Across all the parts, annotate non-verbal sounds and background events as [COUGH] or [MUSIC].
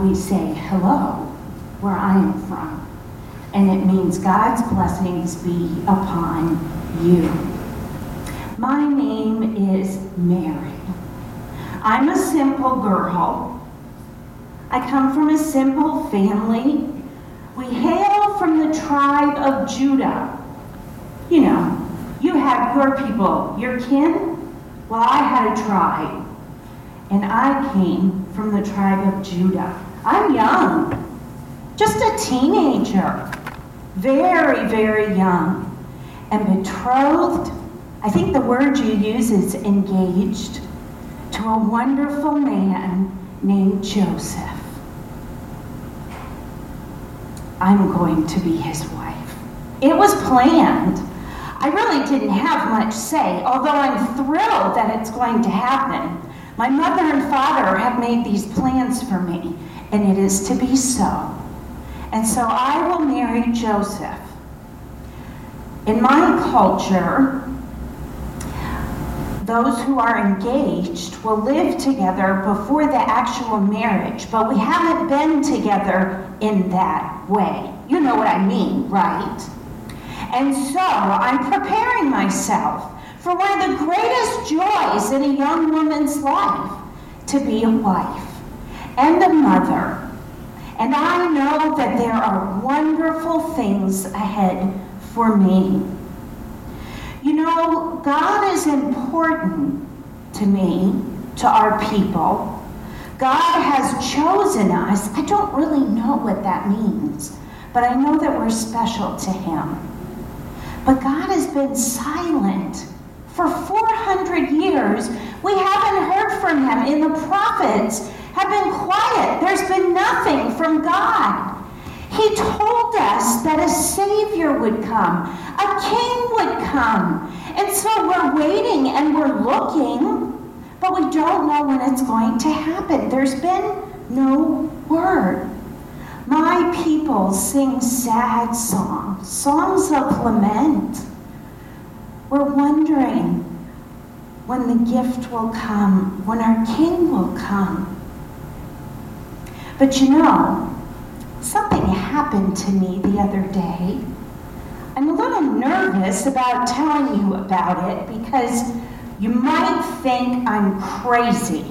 we say hello where I am from. And it means God's blessings be upon you. My name is Mary. I'm a simple girl. I come from a simple family. We hail from the tribe of Judah. You know, you have your people, your kin. Well, I had a tribe, and I came from the tribe of Judah. I'm young, just a teenager, very, very young, and betrothed. I think the word you use is engaged to a wonderful man named Joseph. I'm going to be his wife. It was planned. I really didn't have much say, although I'm thrilled that it's going to happen. My mother and father have made these plans for me, and it is to be so. And so I will marry Joseph. In my culture, those who are engaged will live together before the actual marriage, but we haven't been together in that way. You know what I mean, right? And so I'm preparing myself for one of the greatest joys in a young woman's life to be a wife and a mother. And I know that there are wonderful things ahead for me. You know, God is important to me, to our people. God has chosen us. I don't really know what that means, but I know that we're special to Him. But God has been silent for 400 years. We haven't heard from Him, in the prophets have been quiet. There's been nothing from God. He told us that a Savior would come, a King would come. And so we're waiting and we're looking, but we don't know when it's going to happen. There's been no word. My people sing sad songs, songs of lament. We're wondering when the gift will come, when our King will come. But you know, something happened to me the other day. I'm a little nervous about telling you about it because you might think I'm crazy.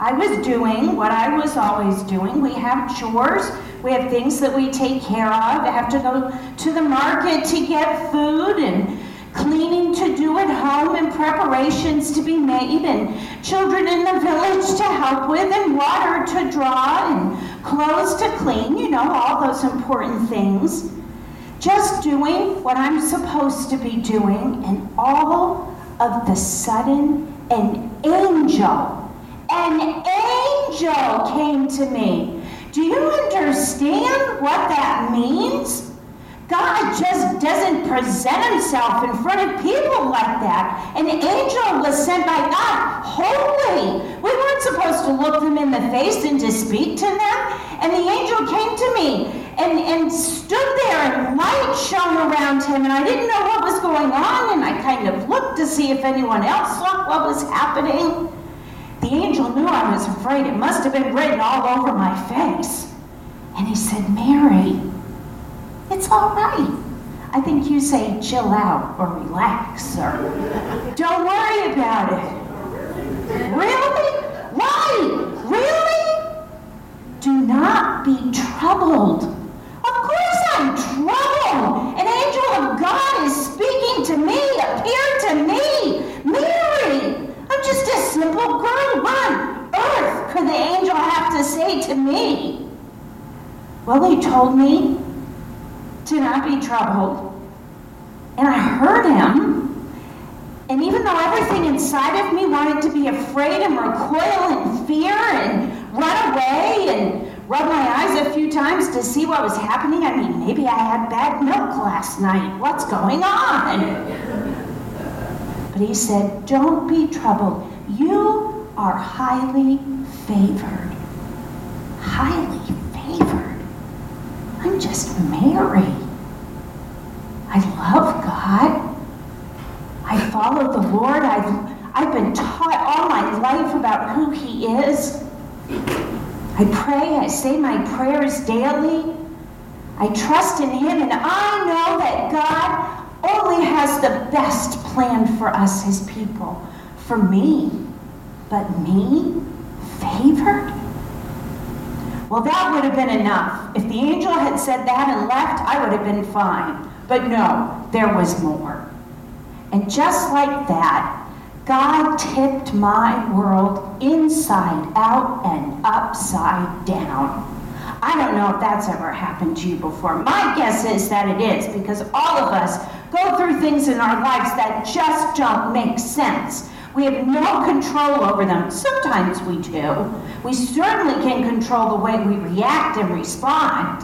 I was doing what I was always doing. We have chores, we have things that we take care of. I have to go to the market to get food and cleaning to do at home and preparations to be made and children in the village to help with and water to draw and clothes to clean, you know, all those important things. Just doing what I'm supposed to be doing and all of the sudden an angel, an angel came to me. Do you understand what that means? God just doesn't present himself in front of people like that. An angel was sent by God, holy. We weren't supposed to look them in the face and to speak to them. And the angel came to me and, and stood there, and light shone around him. And I didn't know what was going on, and I kind of looked to see if anyone else saw what was happening. The angel knew I was afraid. It must have been written all over my face. And he said, Mary, it's all right. I think you say chill out or relax or don't worry about it. Really? Why? Really? Do not be troubled. Of course I'm troubled. An angel of God is speaking to me, appeared to me. Mary, I'm just a simple girl. What on earth could the angel have to say to me? Well, he told me to not be troubled. And I heard him. And even though everything inside of me wanted to be afraid and recoil in fear and run away and rub my eyes a few times to see what was happening, I mean, maybe I had bad milk last night. What's going on? But he said, Don't be troubled. You are highly favored. Highly. I'm just Mary. I love God. I follow the Lord. I've, I've been taught all my life about who He is. I pray, I say my prayers daily. I trust in Him, and I know that God only has the best plan for us, His people. For me. But me? Favored? Well, that would have been enough. If the angel had said that and left, I would have been fine. But no, there was more. And just like that, God tipped my world inside out and upside down. I don't know if that's ever happened to you before. My guess is that it is because all of us go through things in our lives that just don't make sense. We have no control over them. Sometimes we do. We certainly can control the way we react and respond.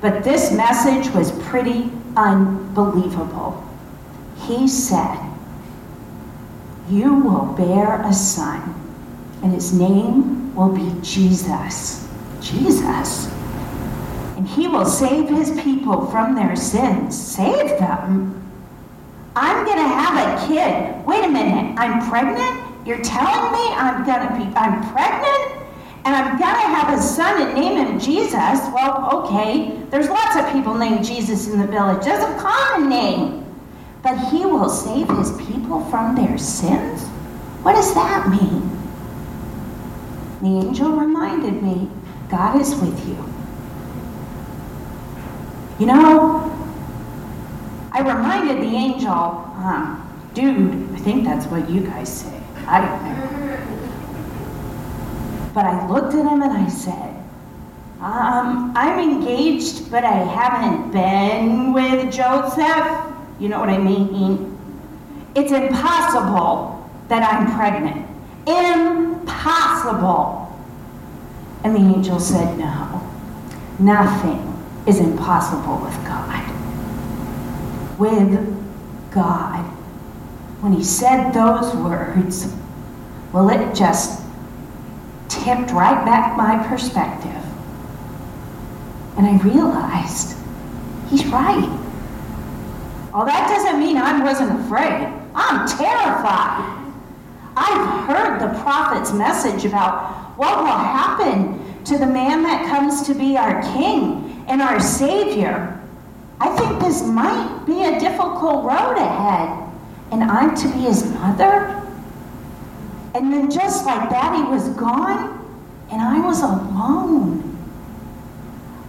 But this message was pretty unbelievable. He said, You will bear a son, and his name will be Jesus. Jesus. And he will save his people from their sins. Save them? I'm going to have a kid. Wait a minute, I'm pregnant? You're telling me I'm going to be, I'm pregnant? And I'm going to have a son and name him Jesus? Well, okay, there's lots of people named Jesus in the village. That's a common name. But he will save his people from their sins? What does that mean? The angel reminded me God is with you. You know, I reminded the angel, um, dude, I think that's what you guys say. I don't know. But I looked at him and I said, um, I'm engaged, but I haven't been with Joseph. You know what I mean? It's impossible that I'm pregnant. Impossible. And the angel said, No, nothing is impossible with God. With God. When he said those words, well, it just tipped right back my perspective. And I realized he's right. Well, that doesn't mean I wasn't afraid. I'm terrified. I've heard the prophet's message about what will happen to the man that comes to be our king and our savior. I think this might be a difficult road ahead. And I'm to be his mother? And then just like that, he was gone, and I was alone.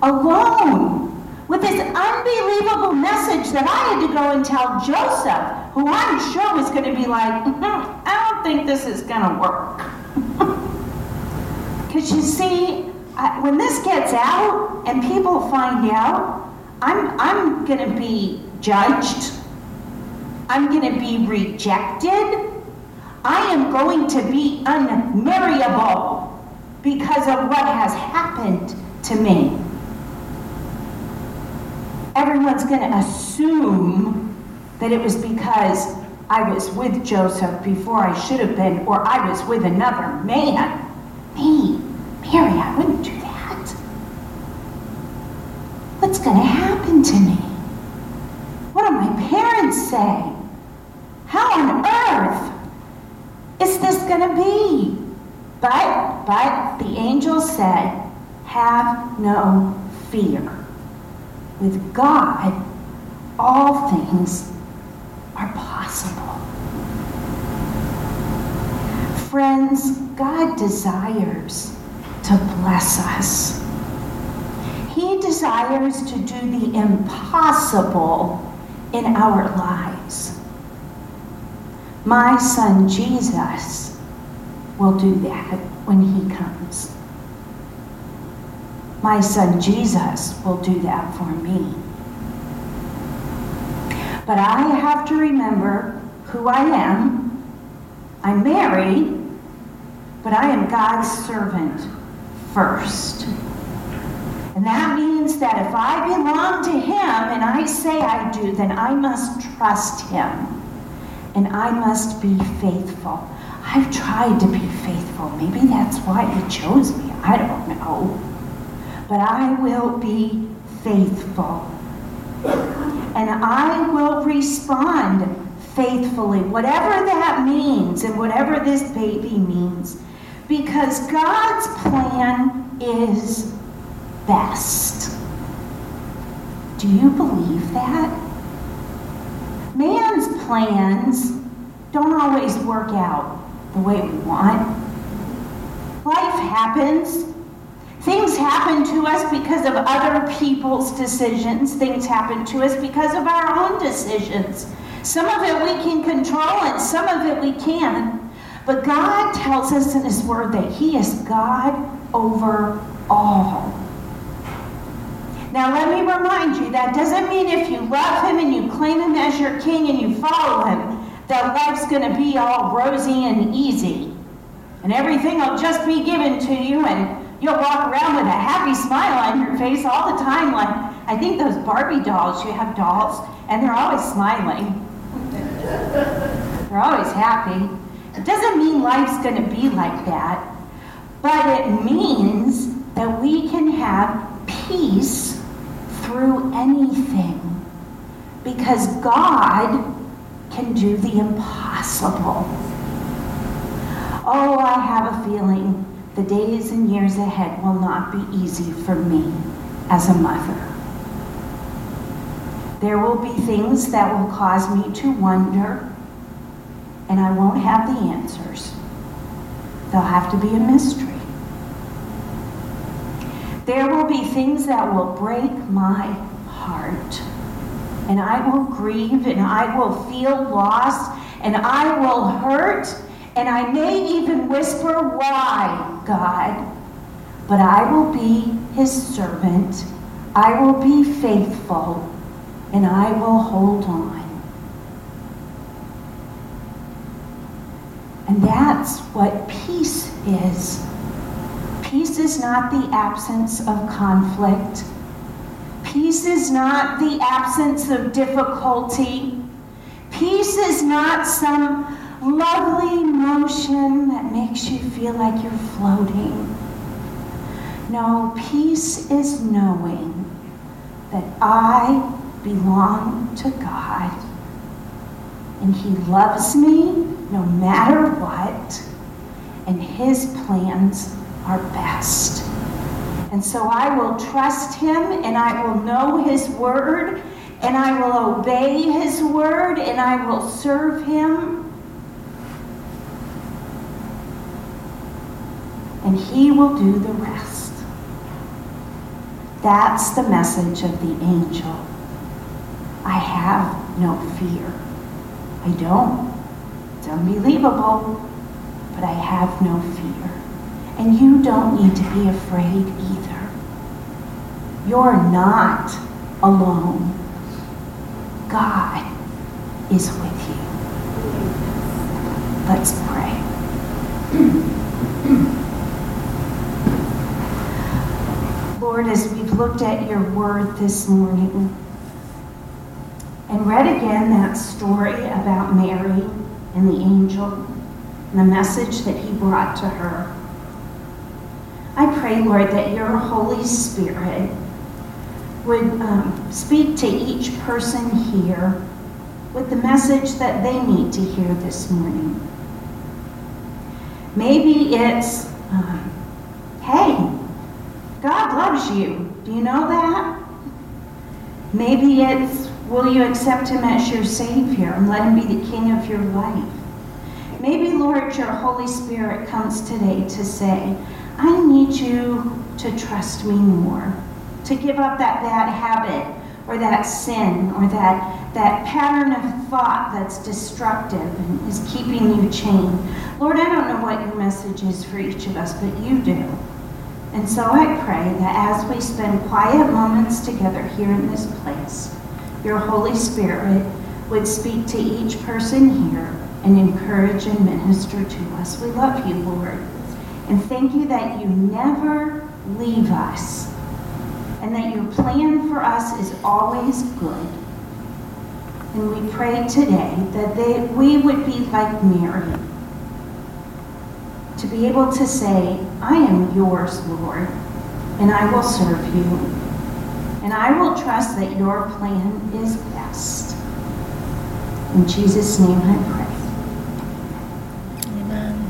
Alone. With this unbelievable message that I had to go and tell Joseph, who I'm sure was going to be like, mm, I don't think this is going to work. [LAUGHS] Because you see, I, when this gets out and people find out, I'm, I'm going to be judged. I'm going to be rejected. I am going to be unmarriable because of what has happened to me. Everyone's going to assume that it was because I was with Joseph before I should have been, or I was with another man. Me, Mary, I wouldn't do that. What's going to happen to me? What do my parents say? How on earth is this going to be? But, but the angel said, have no fear. With God, all things are possible. Friends, God desires to bless us. He desires to do the impossible in our lives. My son Jesus will do that when he comes. My son Jesus will do that for me. But I have to remember who I am. I'm Mary, but I am God's servant first. And that means that if I belong to Him and I say I do, then I must trust Him and I must be faithful. I've tried to be faithful. Maybe that's why he chose me. I don't know. But I will be faithful. And I will respond faithfully, whatever that means and whatever this baby means. Because God's plan is best. Do you believe that? Man's plans don't always work out the way we want. Life happens. Things happen to us because of other people's decisions. Things happen to us because of our own decisions. Some of it we can control and some of it we can't. But God tells us in His Word that He is God over all. Now, let me remind you that doesn't mean if you love Him and you claim Him as your King and you follow Him, that life's going to be all rosy and easy. And everything will just be given to you, and you'll walk around with a happy smile on your face all the time. Like, I think those Barbie dolls, you have dolls, and they're always smiling. they're always happy. It doesn't mean life's going to be like that, but it means that we can have peace through anything because God can do the impossible. Oh, I have a feeling the days and years ahead will not be easy for me as a mother. There will be things that will cause me to wonder, and I won't have the answers. They'll have to be a mystery. There will be things that will break my heart. And I will grieve and I will feel lost and I will hurt and I may even whisper, Why, God? But I will be his servant. I will be faithful and I will hold on. And that's what peace is. Peace is not the absence of conflict. Peace is not the absence of difficulty. Peace is not some lovely motion that makes you feel like you're floating. No, peace is knowing that I belong to God and He loves me no matter what, and His plans are best. And so I will trust him and I will know his word and I will obey his word and I will serve him. And he will do the rest. That's the message of the angel. I have no fear. I don't. It's unbelievable, but I have no fear. And you don't need to be afraid either. You're not alone. God is with you. Let's pray. Lord, as we've looked at your word this morning and read again that story about Mary and the angel and the message that he brought to her, I pray, Lord, that your Holy Spirit would um, speak to each person here with the message that they need to hear this morning. Maybe it's, um, hey, God loves you. Do you know that? Maybe it's, will you accept him as your Savior and let him be the King of your life? Maybe, Lord, your Holy Spirit comes today to say, I need you to trust me more, to give up that bad habit or that sin or that, that pattern of thought that's destructive and is keeping you chained. Lord, I don't know what your message is for each of us, but you do. And so I pray that as we spend quiet moments together here in this place, your Holy Spirit would speak to each person here and encourage and minister to us. We love you, Lord. And thank you that you never leave us and that your plan for us is always good. And we pray today that they, we would be like Mary, to be able to say, I am yours, Lord, and I will serve you. And I will trust that your plan is best. In Jesus' name I pray. Amen.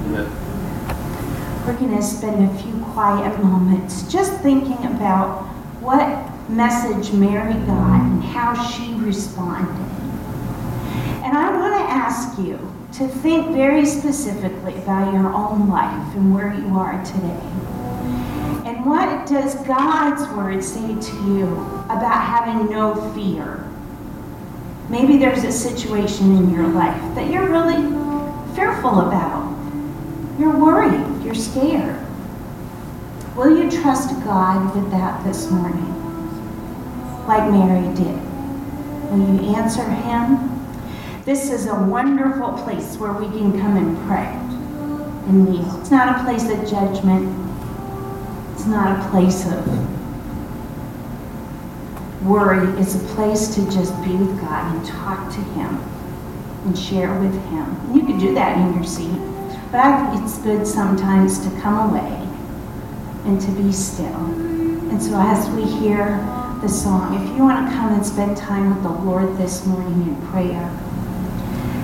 We're going to spend a few quiet moments just thinking about what message Mary got and how she responded. And I want to ask you to think very specifically about your own life and where you are today. And what does God's word say to you about having no fear? Maybe there's a situation in your life that you're really fearful about. You're worried, you're scared. Will you trust God with that this morning? Like Mary did. Will you answer Him? This is a wonderful place where we can come and pray and kneel. It's not a place of judgment, it's not a place of worry. It's a place to just be with God and talk to Him and share with Him. You can do that in your seat, but it's good sometimes to come away and to be still. And so as we hear the song, if you want to come and spend time with the Lord this morning in prayer,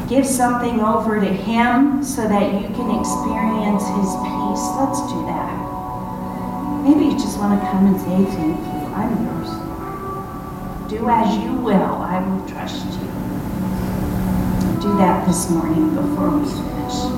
give something over to Him so that you can experience His peace. Let's do that. Maybe you just want to come and say, Thank you. I'm yours. Do as you will. I will trust you. Do that this morning before we finish.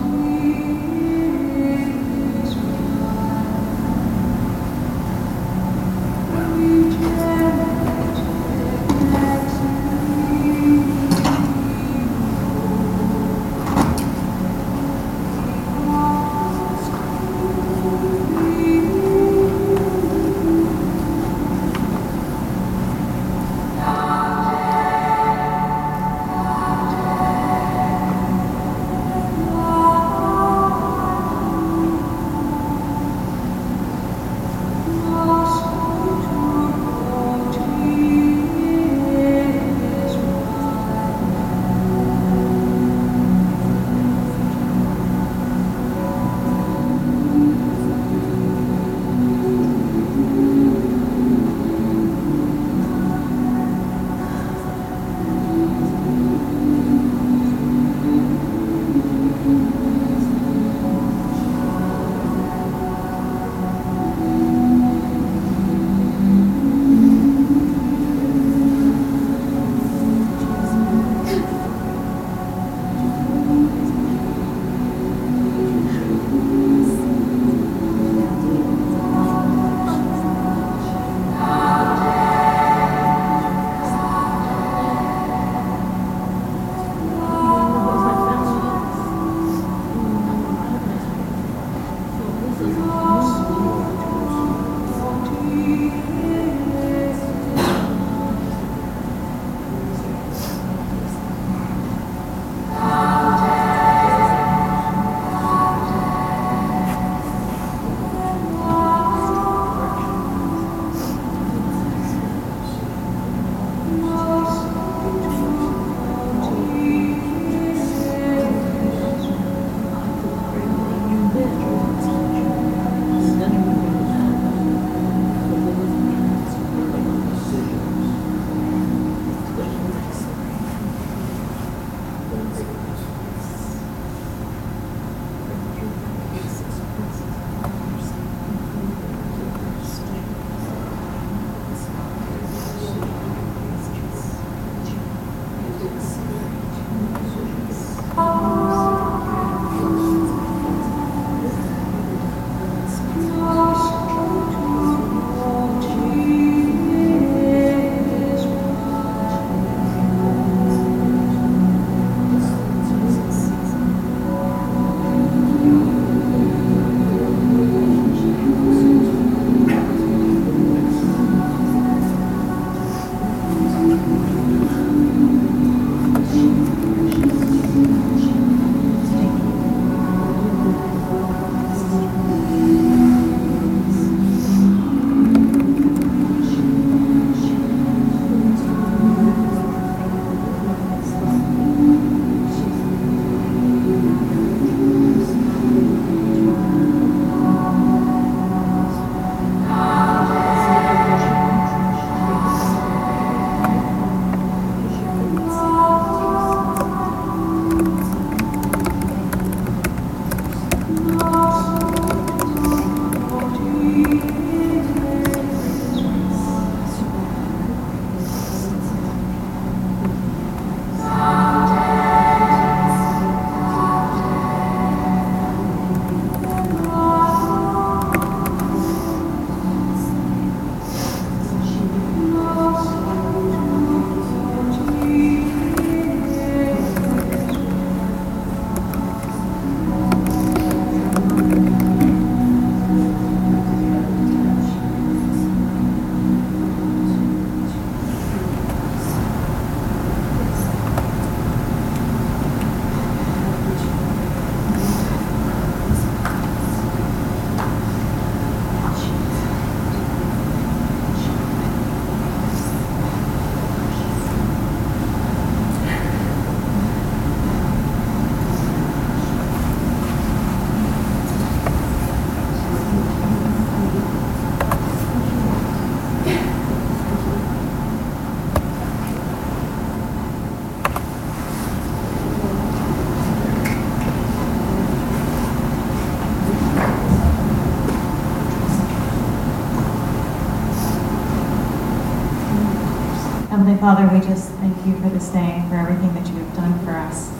Father, we just thank you for this day and for everything that you have done for us.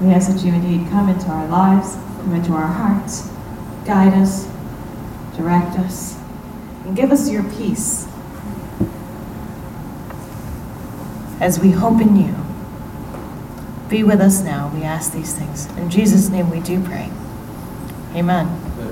We ask that you indeed come into our lives, come into our hearts, guide us, direct us, and give us your peace as we hope in you. Be with us now, we ask these things. In Jesus' name we do pray. Amen.